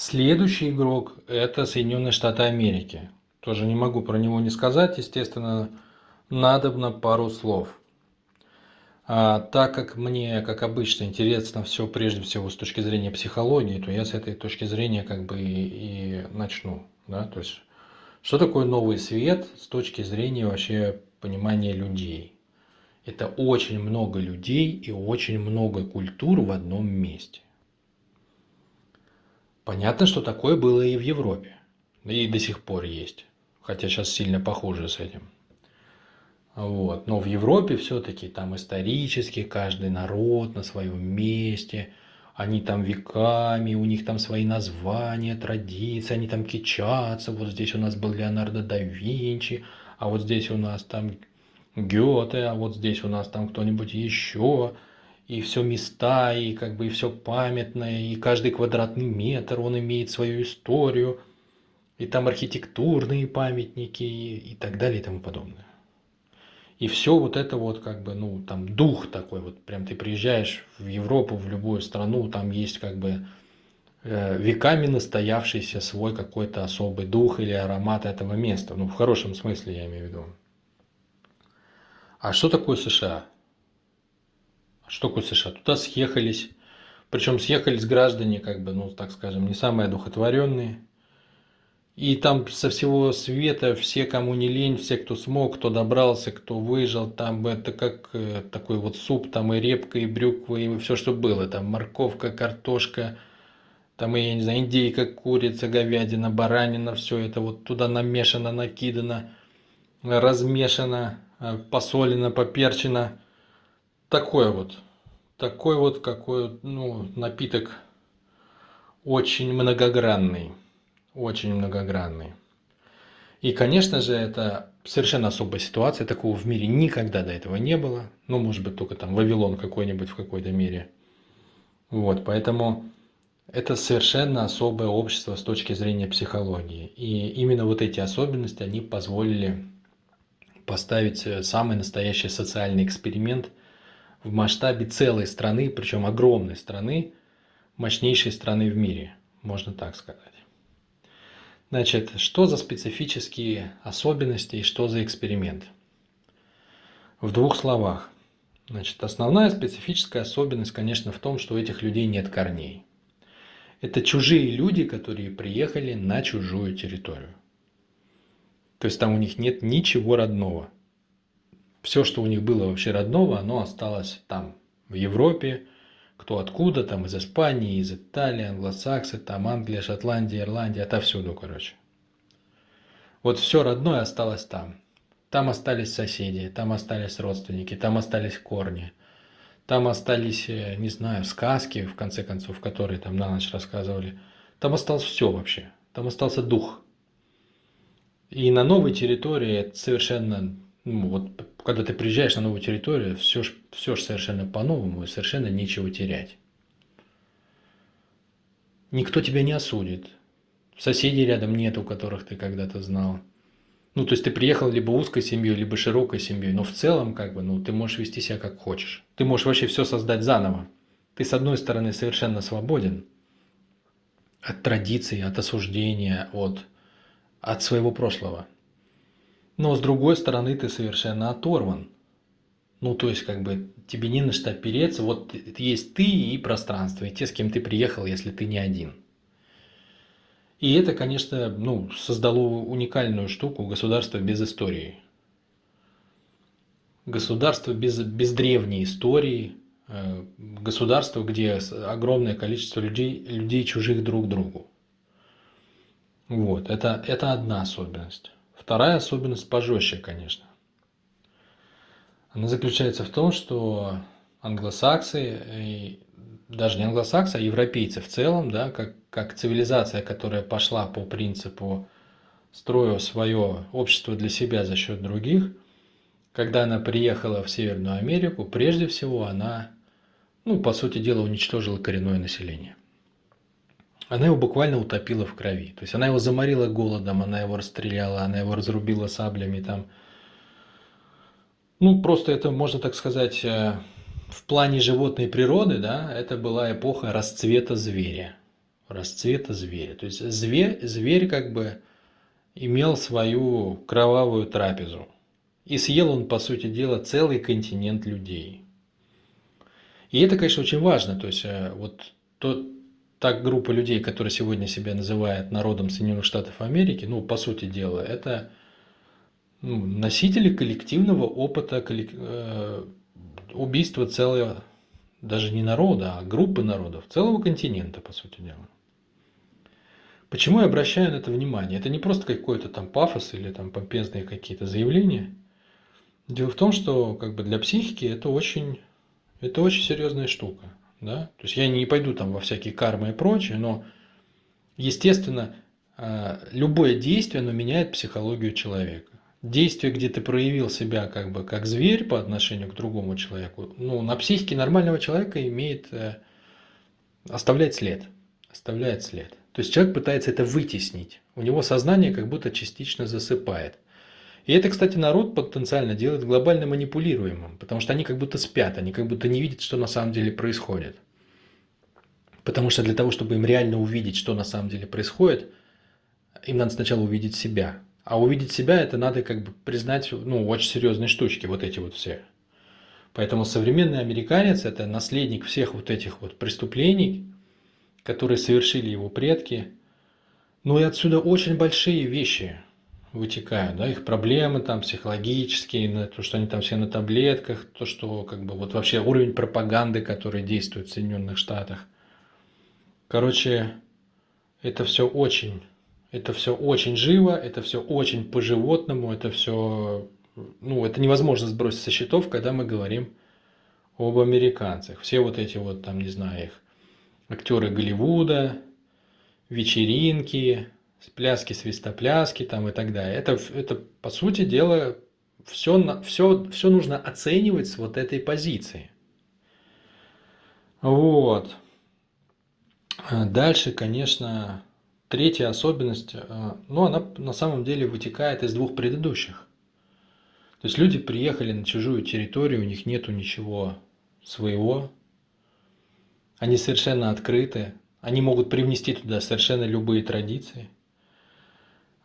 Следующий игрок – это Соединенные Штаты Америки. Тоже не могу про него не сказать, естественно, надобно пару слов. А, так как мне, как обычно, интересно все прежде всего с точки зрения психологии, то я с этой точки зрения как бы и, и начну. Да? То есть, что такое новый свет с точки зрения вообще понимания людей? Это очень много людей и очень много культур в одном месте. Понятно, что такое было и в Европе. И до сих пор есть. Хотя сейчас сильно похоже с этим. Вот. Но в Европе все-таки там исторически каждый народ на своем месте, они там веками, у них там свои названия, традиции, они там кичатся. Вот здесь у нас был Леонардо да Винчи, а вот здесь у нас там Гёте, а вот здесь у нас там кто-нибудь еще. И все места, и как бы и все памятное, и каждый квадратный метр, он имеет свою историю, и там архитектурные памятники, и, и так далее и тому подобное. И все вот это вот как бы, ну, там дух такой вот, прям ты приезжаешь в Европу, в любую страну, там есть как бы э, веками настоявшийся свой какой-то особый дух или аромат этого места. Ну, в хорошем смысле я имею в виду. А что такое США? Что такое США? Туда съехались, причем съехались граждане, как бы, ну, так скажем, не самые одухотворенные, и там со всего света все, кому не лень, все, кто смог, кто добрался, кто выжил, там это как э, такой вот суп, там и репка, и брюква, и все, что было. Там морковка, картошка, там, и, я не знаю, индейка, курица, говядина, баранина, все это вот туда намешано, накидано, размешано, э, посолено, поперчено. Такой вот, такой вот какой, ну, напиток очень многогранный очень многогранный. И, конечно же, это совершенно особая ситуация, такого в мире никогда до этого не было. Ну, может быть, только там Вавилон какой-нибудь в какой-то мере. Вот, поэтому это совершенно особое общество с точки зрения психологии. И именно вот эти особенности, они позволили поставить самый настоящий социальный эксперимент в масштабе целой страны, причем огромной страны, мощнейшей страны в мире, можно так сказать. Значит, что за специфические особенности и что за эксперимент? В двух словах. Значит, основная специфическая особенность, конечно, в том, что у этих людей нет корней. Это чужие люди, которые приехали на чужую территорию. То есть там у них нет ничего родного. Все, что у них было вообще родного, оно осталось там, в Европе, кто откуда, там из Испании, из Италии, англосаксы, там Англия, Шотландия, Ирландия, отовсюду, короче. Вот все родное осталось там. Там остались соседи, там остались родственники, там остались корни. Там остались, э, не знаю, сказки, в конце концов, которые там на ночь рассказывали. Там осталось все вообще. Там остался дух. И на новой территории это совершенно ну, вот когда ты приезжаешь на новую территорию, все ж, все ж совершенно по-новому и совершенно нечего терять. Никто тебя не осудит. Соседей рядом нет, у которых ты когда-то знал. Ну, то есть ты приехал либо узкой семьей, либо широкой семьей, но в целом, как бы, ну, ты можешь вести себя как хочешь. Ты можешь вообще все создать заново. Ты, с одной стороны, совершенно свободен от традиций, от осуждения, от, от своего прошлого – но с другой стороны ты совершенно оторван. Ну, то есть, как бы, тебе не на что опереться. Вот есть ты и пространство, и те, с кем ты приехал, если ты не один. И это, конечно, ну, создало уникальную штуку государство без истории. Государство без, без древней истории, э, государство, где огромное количество людей, людей чужих друг другу. Вот, это, это одна особенность. Вторая особенность пожестче, конечно. Она заключается в том, что англосаксы, и даже не англосаксы, а европейцы в целом, да, как, как цивилизация, которая пошла по принципу строя свое общество для себя за счет других, когда она приехала в Северную Америку, прежде всего она, ну, по сути дела, уничтожила коренное население она его буквально утопила в крови. То есть она его заморила голодом, она его расстреляла, она его разрубила саблями там. Ну, просто это, можно так сказать, э, в плане животной природы, да, это была эпоха расцвета зверя. расцвета зверя. То есть зверь, зверь как бы имел свою кровавую трапезу. И съел он, по сути дела, целый континент людей. И это, конечно, очень важно. То есть э, вот тот, та группа людей, которая сегодня себя называет народом Соединенных Штатов Америки, ну, по сути дела, это ну, носители коллективного опыта коллек... э, убийства целого, даже не народа, а группы народов, целого континента, по сути дела. Почему я обращаю на это внимание? Это не просто какой-то там пафос или там помпезные какие-то заявления. Дело в том, что как бы для психики это очень, это очень серьезная штука. Да? То есть я не пойду там во всякие кармы и прочее, но естественно а, любое действие, оно меняет психологию человека. Действие, где ты проявил себя как бы как зверь по отношению к другому человеку, ну, на психике нормального человека имеет, э, оставляет след. Оставляет след. То есть человек пытается это вытеснить. У него сознание как будто частично засыпает. И это, кстати, народ потенциально делает глобально манипулируемым, потому что они как будто спят, они как будто не видят, что на самом деле происходит. Потому что для того, чтобы им реально увидеть, что на самом деле происходит, им надо сначала увидеть себя. А увидеть себя, это надо как бы признать, ну, очень серьезные штучки, вот эти вот все. Поэтому современный американец – это наследник всех вот этих вот преступлений, которые совершили его предки. Ну и отсюда очень большие вещи вытекают, да, их проблемы там психологические, то, что они там все на таблетках, то, что как бы вот вообще уровень пропаганды, который действует в Соединенных Штатах. Короче, это все очень, это все очень живо, это все очень по-животному, это все, ну, это невозможно сбросить со счетов, когда мы говорим об американцах. Все вот эти вот, там, не знаю, их актеры Голливуда, вечеринки, пляски, свистопляски там и так далее. Это, это по сути дела, все, все, все нужно оценивать с вот этой позиции. Вот. Дальше, конечно, третья особенность, э, ну, она на самом деле вытекает из двух предыдущих. То есть люди приехали на чужую территорию, у них нету ничего своего, они совершенно открыты, они могут привнести туда совершенно любые традиции.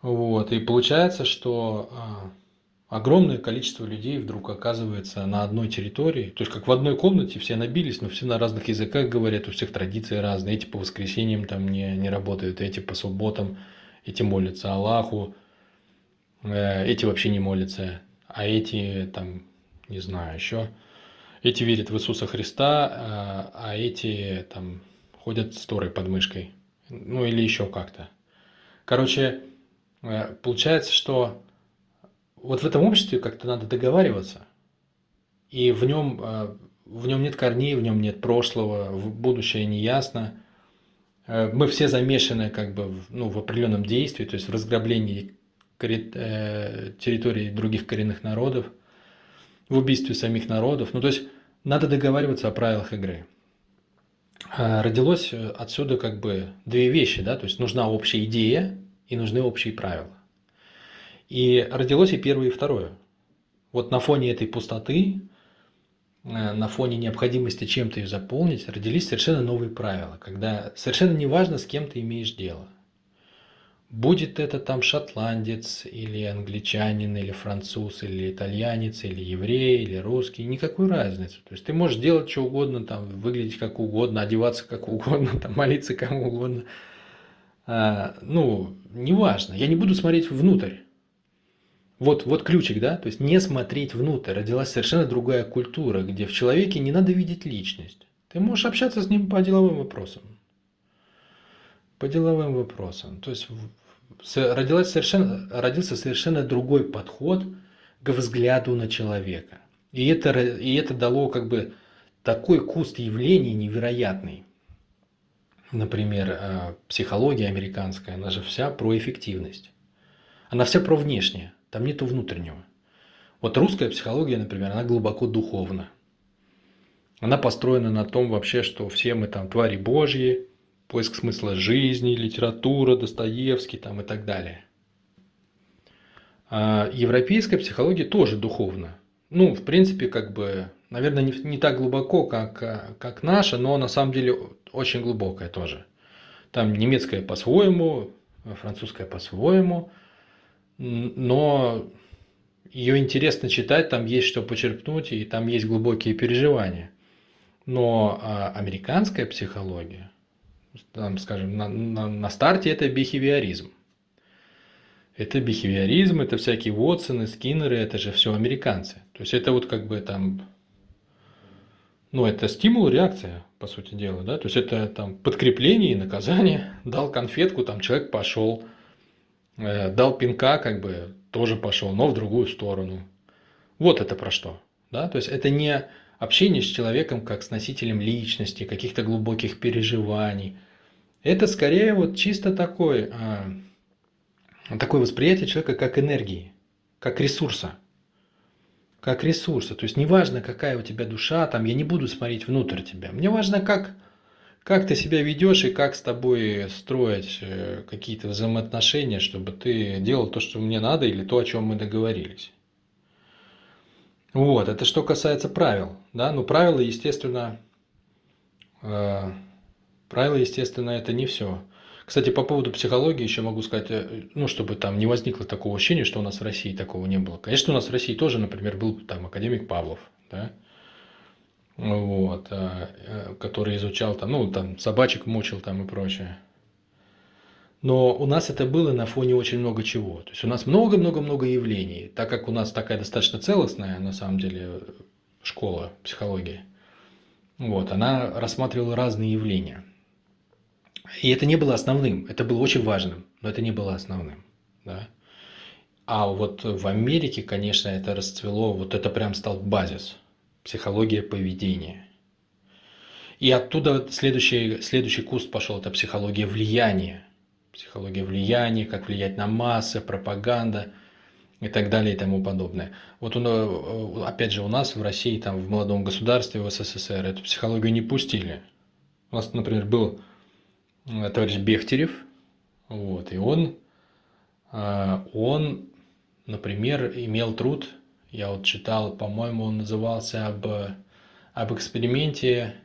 Вот. И получается, что а, огромное количество людей вдруг оказывается на одной территории. То есть как в одной комнате все набились, но все на разных языках говорят, у всех традиции разные. Эти по воскресеньям там не, не работают, эти по субботам, эти молятся Аллаху, э, эти вообще не молятся, а эти там, не знаю, еще эти верят в Иисуса Христа, а, а эти там ходят с Торой под мышкой. Ну или еще как-то. Короче, получается, что вот в этом обществе как-то надо договариваться. И в нем, э, в нем нет корней, в нем нет прошлого, в будущее не ясно. Э, мы все замешаны как бы в, ну, в определенном действии, то есть в разграблении территории других коренных народов – в убийстве самих народов. Ну, то есть надо договариваться о правилах игры. Родилось э, отсюда как бы две вещи, да, то есть нужна общая идея и нужны общие правила. И родилось и первое, и второе. Вот на фоне этой пустоты, э, на фоне необходимости чем-то ее заполнить, родились совершенно новые правила, когда совершенно не важно, с кем ты имеешь дело – Будет это там шотландец, или англичанин, или француз, или итальянец, или еврей, или русский, никакой разницы. То есть ты можешь делать что угодно, там, выглядеть как угодно, одеваться как угодно, там, молиться кому угодно. А, ну, неважно, я не буду смотреть внутрь. Вот, вот ключик, да, то есть не смотреть внутрь. Родилась совершенно другая культура, где в человеке не надо видеть личность. Ты можешь общаться с ним по деловым вопросам. По деловым вопросам. То есть родилась совершенно, родился совершенно другой подход к взгляду на человека. И это, и это дало как бы такой куст явлений невероятный. Например, э, психология американская, она же вся про эффективность. Она вся про внешнее, там нету внутреннего. Вот русская психология, например, она глубоко духовна. Она построена на том вообще, что все мы там твари Божьи, поиск смысла жизни, литература, Достоевский там и так далее. А европейская психология тоже духовна. Ну, в принципе, как бы, наверное, не, не так глубоко, как, как наша, но на самом деле очень глубокая тоже. Там немецкая по-своему, французская по-своему, но ее интересно читать, там есть что почерпнуть, и там есть глубокие переживания. Но а, американская психология, там, скажем, на, на, на старте это бихевиоризм. Это бихевиоризм, это всякие Вотсоны, Скиннеры, это же все американцы. То есть это вот как бы там, ну это стимул, реакция, по сути дела, да, то есть это там подкрепление и наказание, дал конфетку, там человек пошел, э, дал пинка, как бы тоже пошел, но в другую сторону. Вот это про что, да, то есть это не общение с человеком как с носителем личности, каких-то глубоких переживаний. Это скорее вот чисто такой а, такое восприятие человека как энергии, как ресурса. Как ресурса. То есть неважно, какая у тебя душа, там я не буду смотреть внутрь тебя. Мне важно, как, как ты себя ведешь и как с тобой строить э, какие-то взаимоотношения, чтобы ты делал то, что мне надо, или то, о чем мы договорились. Вот, это что касается правил. Да? Ну, правила, естественно, э, правила, естественно, это не все. Кстати, по поводу психологии еще могу сказать, э, ну, чтобы там не возникло такого ощущения, что у нас в России такого не было. Конечно, у нас в России тоже, например, был там академик Павлов, да, вот, а, э, который изучал там, ну, там, собачек мучил там и прочее. Но у нас это было на фоне очень много чего. То есть у нас много-много-много явлений. Так как у нас такая достаточно целостная, на самом деле, школа психологии, вот, она рассматривала разные явления. И это не было основным, это было очень важным, но это не было основным. Да? А вот в Америке, конечно, это расцвело, вот это прям стал базис. Психология поведения. И оттуда следующий, следующий куст пошел, это психология влияния. Психология влияния, как влиять на массы, пропаганда и так далее и тому подобное. Вот он, э, опять же у нас в России, там в молодом государстве, в СССР эту психологию не пустили. У нас, например, был товарищ Бехтерев, вот, и он, э, он, например, имел труд, я вот читал, по-моему, он назывался об, об эксперименте,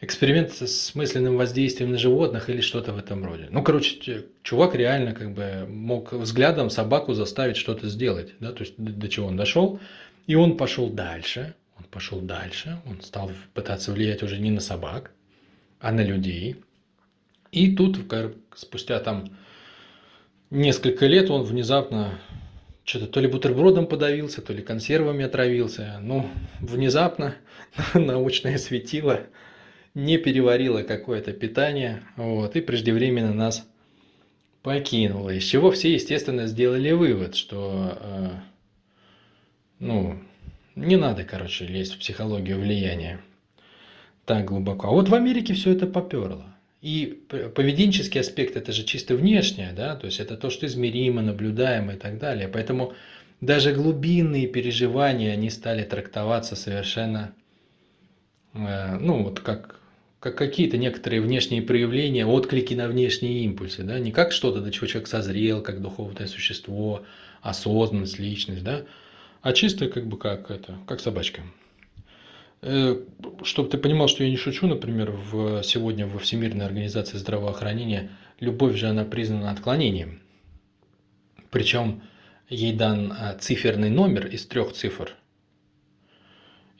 эксперимент с мысленным воздействием на животных или что-то в этом роде. Ну, короче, чувак реально как бы мог взглядом собаку заставить что-то сделать, да, то есть до, до чего он дошел, и он пошел дальше, он пошел дальше, он стал пытаться влиять уже не на собак, а на людей – и тут, спустя там несколько лет, он внезапно что-то то ли бутербродом подавился, то ли консервами отравился. Ну, внезапно научное светило не переварило какое-то питание, вот, и преждевременно нас покинуло. Из чего все, естественно, сделали вывод, что, э, ну, не надо, короче, лезть в психологию влияния так глубоко. А вот в Америке все это поперло. И поведенческий аспект это же чисто внешнее, да, то есть это то, что измеримо, наблюдаемо и так далее. Поэтому даже глубинные переживания, они стали трактоваться совершенно, э, ну вот как, как какие-то некоторые внешние проявления, отклики на внешние импульсы, да, не как что-то, до чего человек созрел, как духовное существо, осознанность, личность, да, а чисто как бы как это, как собачка. Э, Чтобы ты понимал, что я не шучу, например, в, сегодня во Всемирной организации здравоохранения любовь же она признана отклонением. Причем ей дан а, циферный номер из трех цифр.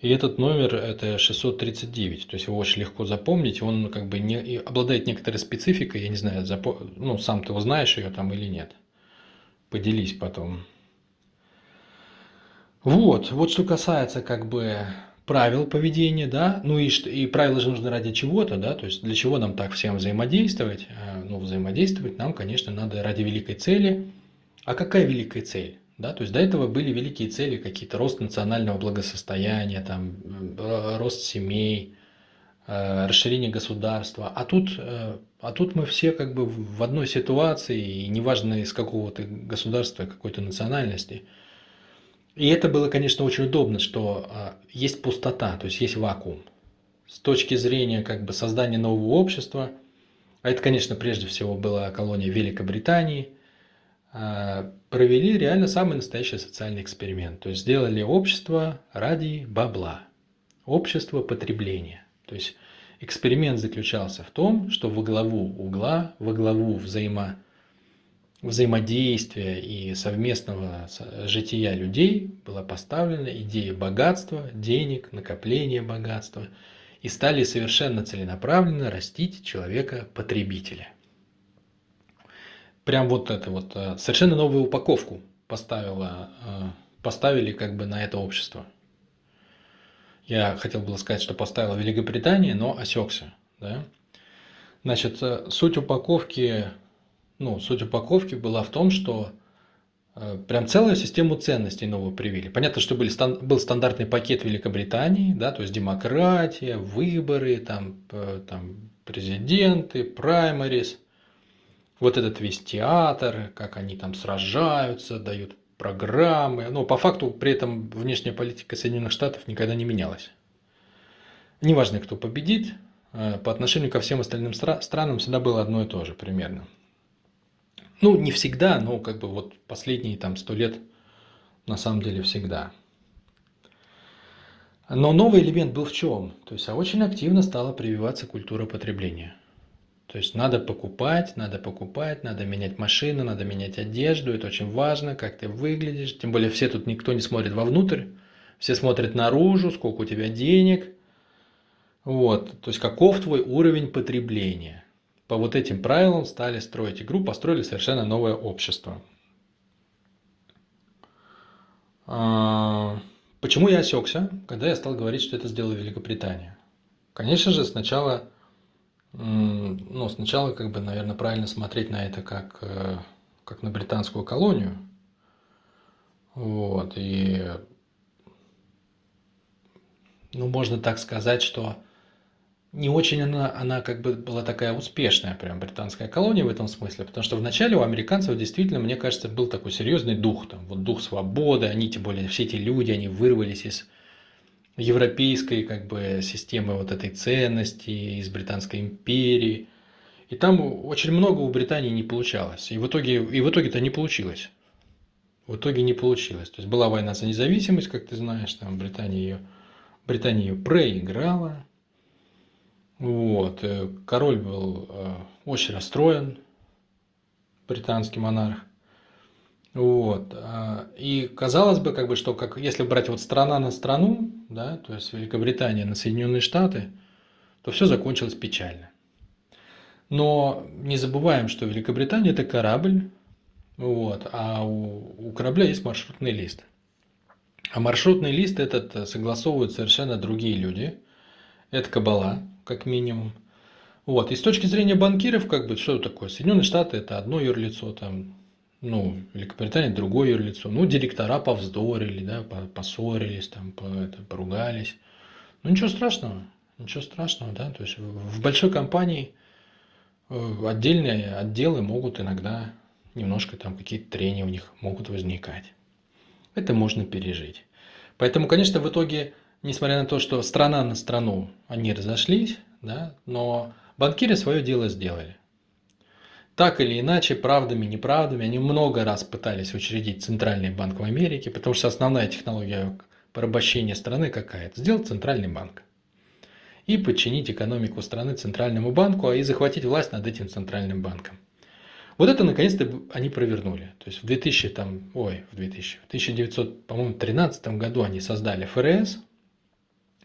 И этот номер это 639, то есть его очень легко запомнить, он как бы не, обладает некоторой спецификой, я не знаю, запо, ну сам ты его знаешь ее там или нет. Поделись потом. Вот, вот что касается как бы правил поведения, да, ну и, и правила же нужны ради чего-то, да, то есть для чего нам так всем взаимодействовать? А, ну, взаимодействовать нам, конечно, надо ради великой цели. А какая великая цель? Да, то есть до этого были великие цели, какие-то рост национального благосостояния, там, рост семей, э, расширение государства. А тут, э, а тут мы все как бы в одной ситуации, и неважно из какого-то государства, какой-то национальности – и это было, конечно, очень удобно, что а, есть пустота, то есть есть вакуум. С точки зрения как бы создания нового общества, а это, конечно, прежде всего была колония Великобритании, а, провели реально самый настоящий социальный эксперимент. То есть сделали общество ради бабла, общество потребления. То есть Эксперимент заключался в том, что во главу угла, во главу взаимо, взаимодействия и совместного жития людей была поставлена идея богатства, денег, накопления богатства и стали совершенно целенаправленно растить человека-потребителя. Прям вот это вот, э, совершенно новую упаковку поставила, э, поставили как бы на это общество – я хотел было сказать, что поставила Великобритания, но осекся. Да? Значит, э, суть упаковки, ну, суть упаковки была в том, что э, прям целую систему ценностей новую привели. Понятно, что были, был стандартный пакет Великобритании, да, то есть демократия, выборы, там, там президенты, праймарис, вот этот весь театр, как они там сражаются, дают программы. Но по факту при этом внешняя политика Соединенных Штатов никогда не менялась. Неважно, кто победит, э, по отношению ко всем остальным странам всегда было одно и то же примерно. Ну, не всегда, но как бы вот последние там сто лет на самом деле всегда. Но новый элемент был в чем? То есть, а очень активно стала прививаться культура потребления. То есть надо покупать, надо покупать, надо менять машину, надо менять одежду. Это очень важно, как ты выглядишь. Тем более все тут никто не смотрит вовнутрь. Все смотрят наружу, сколько у тебя денег. Вот. То есть каков твой уровень потребления. По вот этим правилам стали строить игру, построили совершенно новое общество. А, почему я осекся, когда я стал говорить, что это сделала Великобритания? Конечно же, сначала ну, сначала, как бы, наверное, правильно смотреть на это как, э, как на британскую колонию. Вот, и, ну, можно так сказать, что не очень она, она как бы была такая успешная, прям британская колония в этом смысле, потому что вначале у американцев действительно, мне кажется, был такой серьезный дух, там, вот дух свободы, они, тем более, все эти люди, они вырвались из европейской как бы системы вот этой ценности, из Британской империи. И там очень много у Британии не получалось. И в итоге, и в итоге-то не получилось. В итоге не получилось. То есть была война за независимость, как ты знаешь, там Британия ее, Британия ее проиграла. Вот. Э, король был э, очень расстроен, британский монарх. Вот. А, и казалось бы, как бы, что как, если брать вот страна на страну, да, то есть Великобритания на Соединенные Штаты, то все закончилось печально. Но не забываем, что Великобритания это корабль, вот, а у, у корабля есть маршрутный лист. А маршрутный лист этот согласовывают совершенно другие люди. Это кабала, как минимум. Вот. И с точки зрения банкиров, как бы, что такое? Соединенные Штаты это одно юрлицо, там ну, Великобритания другое юрлицо. Ну, директора повздорили, да, поссорились, там, по, это, поругались. Ну, ничего страшного, ничего страшного, да. То есть в большой компании э, отдельные отделы могут иногда немножко там какие-то трения у них могут возникать. Это можно пережить. Поэтому, конечно, в итоге, несмотря на то, что страна на страну, они разошлись, да, но банкиры свое дело сделали так или иначе, правдами, неправдами, они много раз пытались учредить Центральный банк в Америке, потому что основная технология порабощения страны какая? Сделать Центральный банк. И подчинить экономику страны Центральному банку, а и захватить власть над этим Центральным банком. Вот это наконец-то они провернули. То есть в 2000, там, ой, в 2000, в 1913 году они создали ФРС,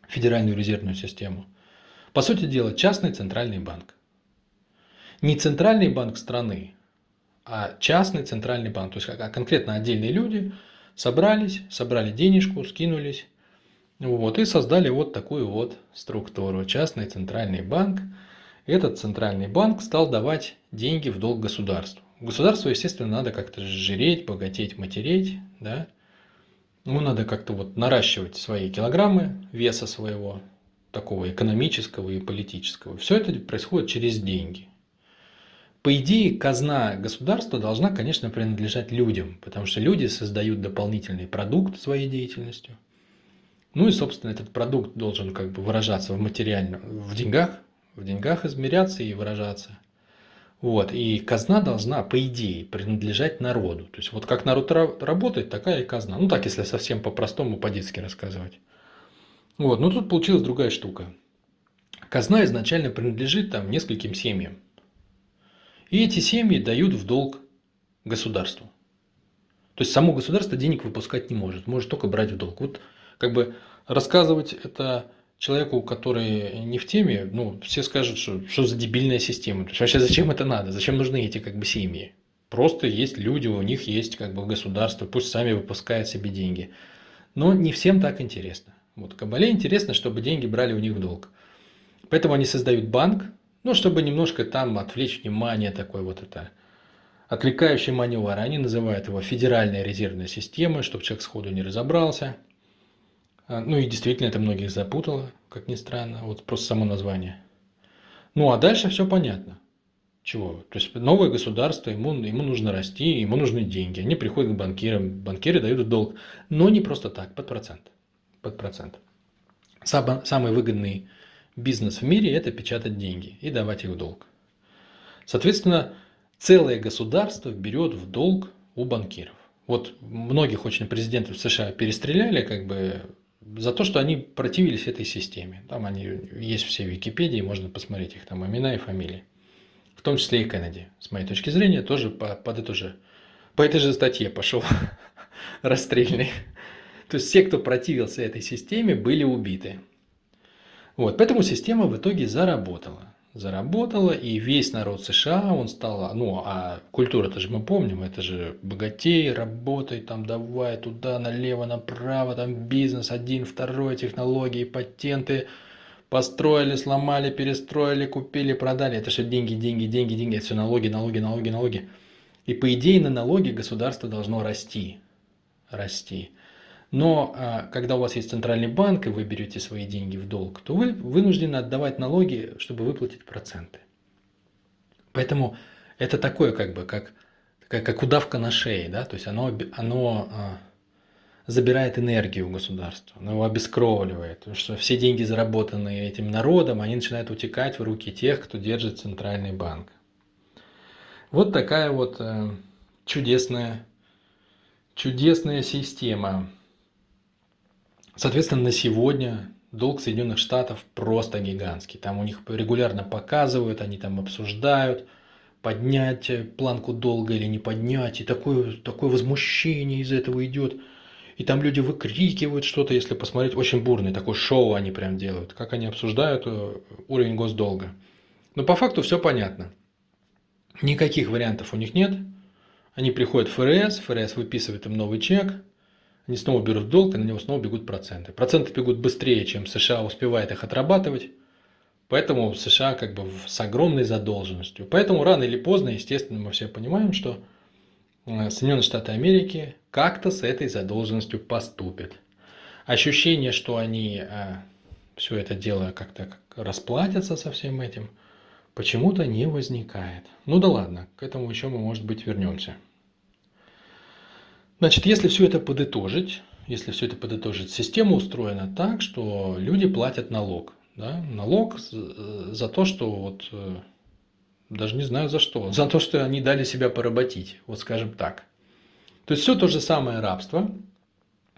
Федеральную резервную систему. По сути дела, частный центральный банк не центральный банк страны, а частный центральный банк. То есть а конкретно отдельные люди собрались, собрали денежку, скинулись. Вот, и создали вот такую вот структуру. Частный центральный банк. Этот центральный банк стал давать деньги в долг государству. Государству, естественно, надо как-то жиреть, богатеть, матереть. Да? Ну, надо как-то вот наращивать свои килограммы веса своего, такого экономического и политического. Все это происходит через деньги. По идее, казна государства должна, конечно, принадлежать людям, потому что люди создают дополнительный продукт своей деятельностью. Ну и, собственно, этот продукт должен как бы выражаться в материальном, в деньгах, в деньгах измеряться и выражаться. Вот. И казна должна, по идее, принадлежать народу. То есть, вот как народ работает, такая и казна. Ну, так, если совсем по-простому, по-детски рассказывать. Вот. Но тут получилась другая штука. казна изначально принадлежит там нескольким семьям. И эти семьи дают в долг государству. То есть само государство денег выпускать не может, может только брать в долг. Вот как бы рассказывать это человеку, который не в теме, ну, все скажут, что, что за дебильная система. То есть вообще зачем это надо? Зачем нужны эти как бы семьи? Просто есть люди, у них есть как бы государство, пусть сами выпускают себе деньги. Но не всем так интересно. Вот Кабале интересно, чтобы деньги брали у них в долг. Поэтому они создают банк, ну, чтобы немножко там отвлечь внимание такой вот это отвлекающий маневр. Они называют его федеральная резервная система, чтобы человек сходу не разобрался. А, ну и действительно это многих запутало, как ни странно, вот просто само название. Ну а дальше все понятно. Чего? То есть новое государство, ему, ему нужно расти, ему нужны деньги. Они приходят к банкирам, банкиры дают долг, но не просто так, под процент. Под процент. Самый выгодный бизнес в мире – это печатать деньги и давать их в долг. Соответственно, целое государство берет в долг у банкиров. Вот многих очень президентов США перестреляли как бы за то, что они противились этой системе. Там они есть все в Википедии, можно посмотреть их там имена и фамилии. В том числе и Кеннеди, с моей точки зрения, тоже по, под эту же, по этой же статье пошел расстрельный. То есть все, кто противился этой системе, были убиты. Вот, поэтому система в итоге заработала заработала, и весь народ США, он стал, ну, а культура-то же мы помним, это же богатей, работай, там, давай туда, налево, направо, там, бизнес, один, второй, технологии, патенты, построили, сломали, перестроили, купили, продали, это же деньги, деньги, деньги, деньги, это все налоги, налоги, налоги, налоги. И по идее на налоги государство должно расти, расти. Но а, когда у вас есть центральный банк, и вы берете свои деньги в долг, то вы вынуждены отдавать налоги, чтобы выплатить проценты. Поэтому это такое, как бы, как, как, как удавка на шее, да, то есть оно, оно а, забирает энергию государства, оно его обескровливает, потому что все деньги, заработанные этим народом, они начинают утекать в руки тех, кто держит центральный банк. Вот такая вот э, чудесная, чудесная система. Соответственно, на сегодня долг Соединенных Штатов просто гигантский. Там у них регулярно показывают, они там обсуждают, поднять планку долга или не поднять. И такое, такое возмущение из этого идет. И там люди выкрикивают что-то, если посмотреть, очень бурное такое шоу они прям делают, как они обсуждают э, уровень госдолга. Но по факту все понятно. Никаких вариантов у них нет. Они приходят в ФРС, ФРС выписывает им новый чек, они снова берут долг, и на него снова бегут проценты. Проценты бегут быстрее, чем США успевает их отрабатывать. Поэтому США как бы с огромной задолженностью. Поэтому рано или поздно, естественно, мы все понимаем, что э, Соединенные Штаты Америки как-то с этой задолженностью поступят. Ощущение, что они э, все это дело как-то расплатятся со всем этим, почему-то не возникает. Ну да ладно, к этому еще мы, может быть, вернемся. Значит, если все это подытожить, если все это подытожить, система устроена так, что люди платят налог. Да? Налог за то, что вот э, даже не знаю за что, за то, что они дали себя поработить, вот скажем так. То есть все то же самое рабство,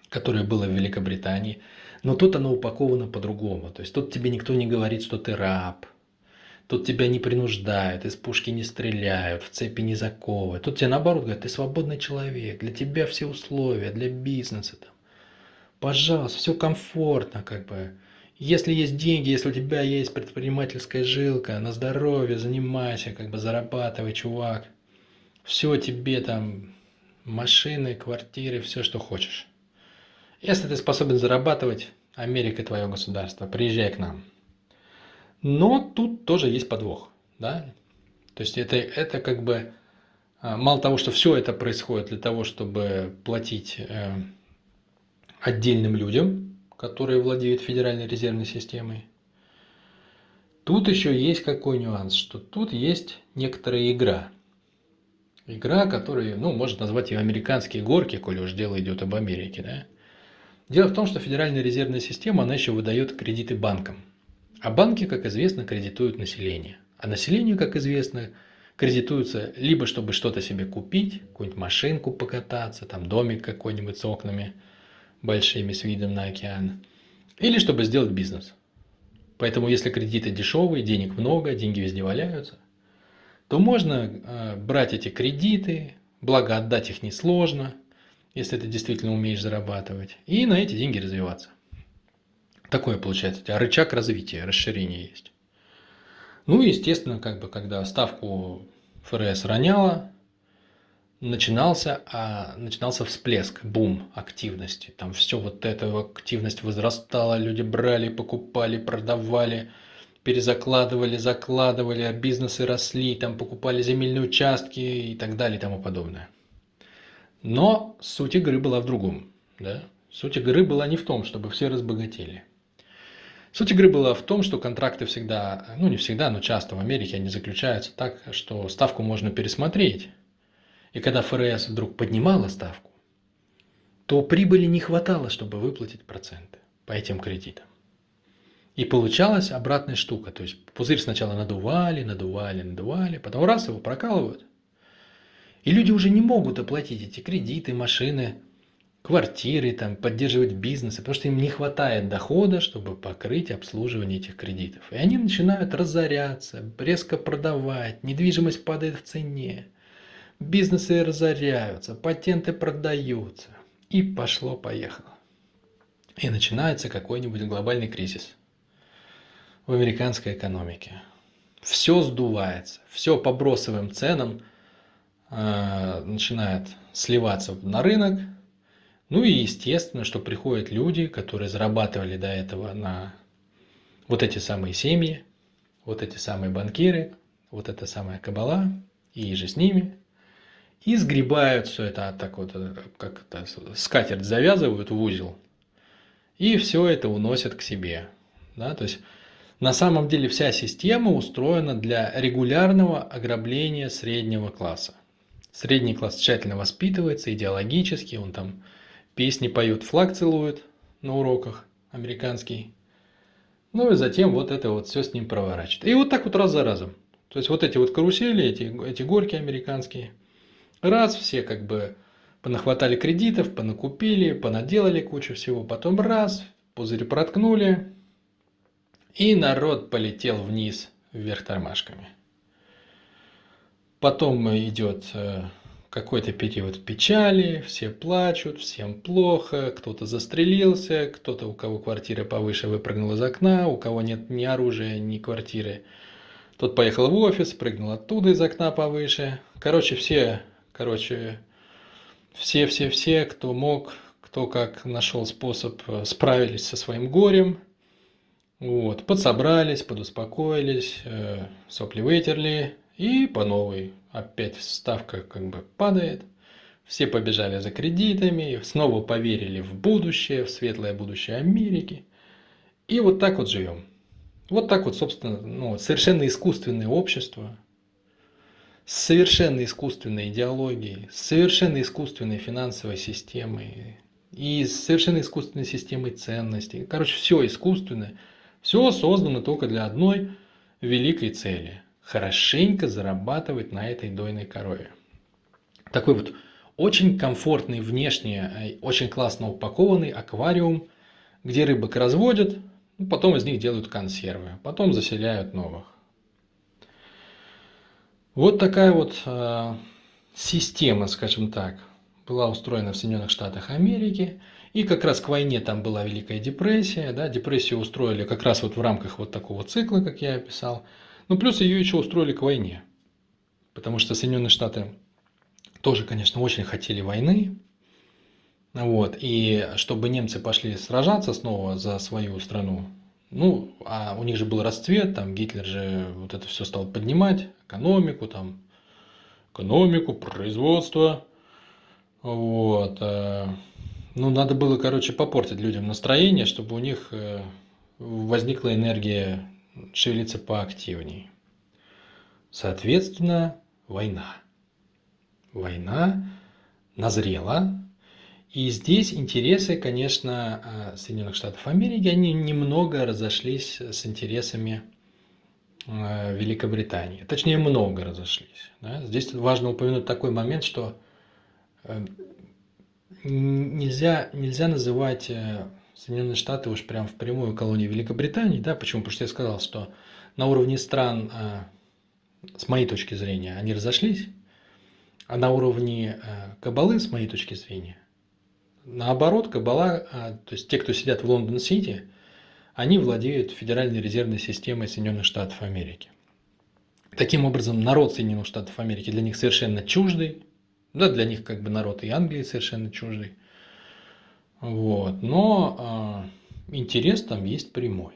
которое было в Великобритании, но тут оно упаковано по-другому. То есть тут тебе никто не говорит, что ты раб – Тут тебя не принуждают, из пушки не стреляют, в цепи не заковывают. Тут тебе наоборот говорят, ты свободный человек, для тебя все условия, для бизнеса там. Пожалуйста, все комфортно как бы. Если есть деньги, если у тебя есть предпринимательская жилка, на здоровье занимайся, как бы зарабатывай, чувак. Все тебе там, машины, квартиры, все, что хочешь. Если ты способен зарабатывать, Америка твое государство, приезжай к нам. Но тут тоже есть подвох. Да? То есть это, это как бы а, мало того, что все это происходит для того, чтобы платить э, отдельным людям, которые владеют Федеральной резервной системой, тут еще есть какой нюанс, что тут есть некоторая игра. Игра, которую, ну, можно назвать ее американские горки, коли уж дело идет об Америке, да? Дело в том, что Федеральная резервная система, она еще выдает кредиты банкам. А банки, как известно, кредитуют население. А населению, как известно, кредитуются либо чтобы что-то себе купить, какую-нибудь машинку покататься, там домик какой-нибудь с окнами большими, с видом на океан, или чтобы сделать бизнес. Поэтому если кредиты дешевые, денег много, деньги везде валяются, то можно э, брать эти кредиты, благо отдать их несложно, если ты действительно умеешь зарабатывать, и на эти деньги развиваться. Такое получается, у тебя рычаг развития, расширения есть. Ну и, естественно, как бы, когда ставку ФРС роняла, начинался, а, начинался всплеск, бум активности. Там все вот эта активность возрастала, люди брали, покупали, продавали, перезакладывали, закладывали, а бизнесы росли, там покупали земельные участки и так далее и тому подобное. Но суть игры была в другом. Да? Суть игры была не в том, чтобы все разбогатели. Суть игры была в том, что контракты всегда, ну не всегда, но часто в Америке они заключаются так, что ставку можно пересмотреть и когда ФРС вдруг поднимала ставку, то прибыли не хватало, чтобы выплатить проценты по этим кредитам. И получалась обратная штука. То есть пузырь сначала надували, надували, надували, потом раз его прокалывают. И люди уже не могут оплатить эти кредиты, машины, квартиры, там, поддерживать бизнесы, потому что им не хватает дохода, чтобы покрыть обслуживание этих кредитов. И они начинают разоряться, резко продавать, недвижимость падает в цене бизнесы разоряются, патенты продаются. И пошло-поехало. И начинается какой-нибудь глобальный кризис в американской экономике. Все сдувается, все по бросовым ценам э, начинает сливаться на рынок. Ну и естественно, что приходят люди, которые зарабатывали до этого на вот эти самые семьи, вот эти самые банкиры, вот эта самая кабала и же с ними – и сгребают все это так вот, э, как это, скатерть завязывают в узел, и все это уносят к себе. Да? То есть на самом деле вся система устроена для регулярного ограбления среднего класса. Средний класс тщательно воспитывается идеологически, он там песни поет, флаг целует на уроках американский. Ну и затем вот это вот все с ним проворачивает. И вот так вот раз за разом. То есть вот эти вот карусели, эти, эти горки американские – Раз все как бы понахватали кредитов, понакупили, понаделали кучу всего, потом раз, пузырь проткнули, и народ полетел вниз, вверх тормашками. Потом идет э, какой-то период печали, все плачут, всем плохо, кто-то застрелился, кто-то, у кого квартира повыше, выпрыгнул из окна, у кого нет ни оружия, ни квартиры, тот поехал в офис, прыгнул оттуда из окна повыше. Короче, все Короче, все-все-все, кто мог, кто как нашел способ, э, справились со своим горем. Вот, подсобрались, подуспокоились, э, сопли вытерли и по новой. Опять ставка как бы падает. Все побежали за кредитами, снова поверили в будущее, в светлое будущее Америки. И вот так вот живем. Вот так вот, собственно, ну, совершенно искусственное общество, совершенно искусственной идеологией, совершенно искусственной финансовой системой и совершенно искусственной системой ценностей. Короче, все искусственное, все создано только для одной великой цели – хорошенько зарабатывать на этой дойной корове. Такой вот очень комфортный внешне, э, очень классно упакованный аквариум, где рыбок разводят, ну, потом из них делают консервы, потом заселяют новых. Вот такая вот э, система, скажем так, была устроена в Соединенных Штатах Америки. И как раз к войне там была Великая депрессия. Да, депрессию устроили как раз вот в рамках вот такого цикла, как я описал. Ну, плюс ее еще устроили к войне. Потому что Соединенные Штаты тоже, конечно, очень хотели войны. Вот. И чтобы немцы пошли сражаться снова за свою страну, ну, а у них же был расцвет, там Гитлер же вот это все стал поднимать, экономику, там, экономику, производство. Вот. Э, ну, надо было, короче, попортить людям настроение, чтобы у них э, возникла энергия шевелиться поактивнее. Соответственно, война. Война назрела, и здесь интересы, конечно, э, Соединенных Штатов Америки, они немного разошлись с интересами э, Великобритании. Точнее, много разошлись. Да? Здесь важно упомянуть такой момент, что э, нельзя, нельзя называть Соединенные Штаты уж прям в прямую колонию Великобритании, да, почему? Потому что я сказал, что на уровне стран, а, с моей точки зрения, они разошлись, а на уровне а, кабалы, с моей точки зрения, наоборот, кабала, а, то есть те, кто сидят в Лондон-Сити, они владеют Федеральной резервной системой Соединенных Штатов Америки. Таким образом, народ Соединенных Штатов Америки для них совершенно чуждый, да, для них как бы народ и Англии совершенно чуждый. Вот. Но э, интерес там есть прямой.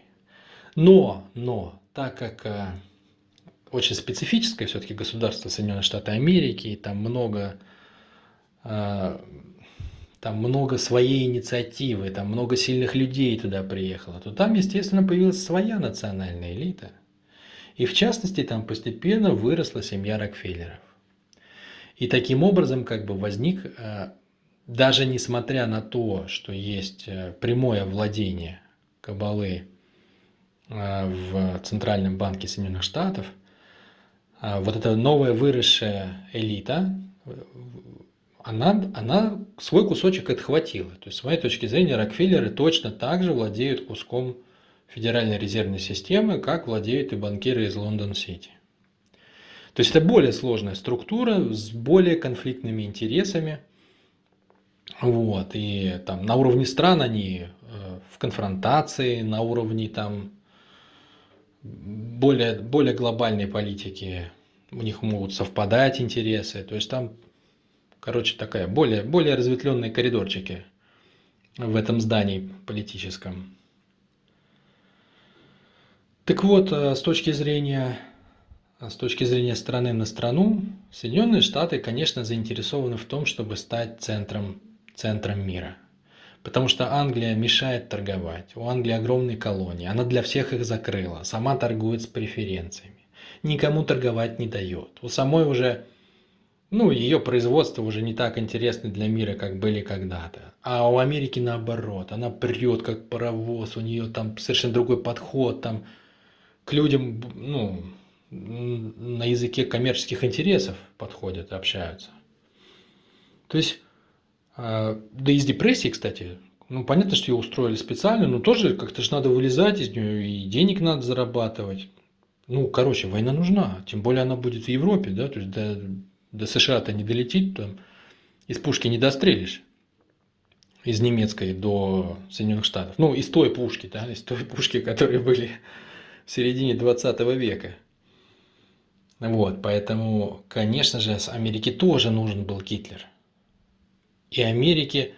Но, но, так как э, очень специфическое все-таки государство Соединенные Штаты Америки, и там много, э, там много своей инициативы, там много сильных людей туда приехало, то там, естественно, появилась своя национальная элита. И в частности, там постепенно выросла семья Рокфеллеров. И таким образом как бы возник даже несмотря на то, что есть э, прямое владение кабалы э, в Центральном банке Соединенных Штатов, э, вот эта новая выросшая элита, она, она свой кусочек отхватила. То есть, с моей точки зрения, Рокфеллеры точно так же владеют куском Федеральной резервной системы, как владеют и банкиры из Лондон-Сити. То есть это более сложная структура с более конфликтными интересами – вот, и там на уровне стран они э, в конфронтации, на уровне там более, более глобальной политики у них могут совпадать интересы. То есть там, короче, такая более, более разветвленные коридорчики в этом здании политическом. Так вот, э, с точки зрения с точки зрения страны на страну, Соединенные Штаты, конечно, заинтересованы в том, чтобы стать центром центром мира. Потому что Англия мешает торговать. У Англии огромные колонии. Она для всех их закрыла. Сама торгует с преференциями. Никому торговать не дает. У самой уже, ну, ее производство уже не так интересно для мира, как были когда-то. А у Америки наоборот. Она прет, как паровоз. У нее там совершенно другой подход. Там к людям, ну, на языке коммерческих интересов подходят, общаются. То есть да и с депрессией, кстати. Ну, понятно, что ее устроили специально, но тоже как-то же надо вылезать из нее, и денег надо зарабатывать. Ну, короче, война нужна, тем более она будет в Европе, да, то есть до, до США-то не долетит, там из пушки не дострелишь, из немецкой до Соединенных Штатов. Ну, из той пушки, да, из той пушки, которые были в середине 20 века. Вот, поэтому, конечно же, с Америке тоже нужен был Гитлер и Америке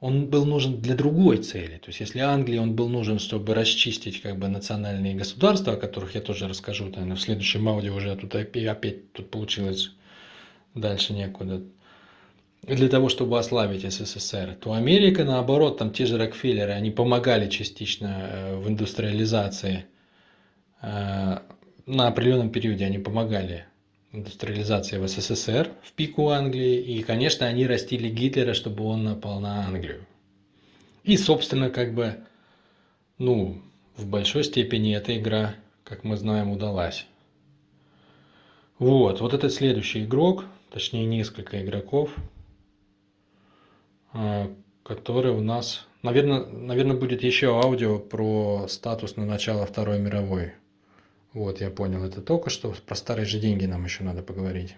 он был нужен для другой цели. То есть, если Англии он был нужен, чтобы расчистить как бы национальные государства, о которых я тоже расскажу, наверное, в следующем аудио уже тут опять, тут получилось дальше некуда, для того, чтобы ослабить СССР, то Америка, наоборот, там те же Рокфеллеры, они помогали частично э, в индустриализации э, на определенном периоде, они помогали индустриализации в СССР в пику Англии, и, конечно, они растили Гитлера, чтобы он напал на Англию. И, собственно, как бы, ну, в большой степени эта игра, как мы знаем, удалась. Вот, вот этот следующий игрок, точнее несколько игроков, а, который у нас, наверное, наверное, будет еще аудио про статус на начало Второй мировой. Вот, я понял это только что. Про старые же деньги нам еще надо поговорить.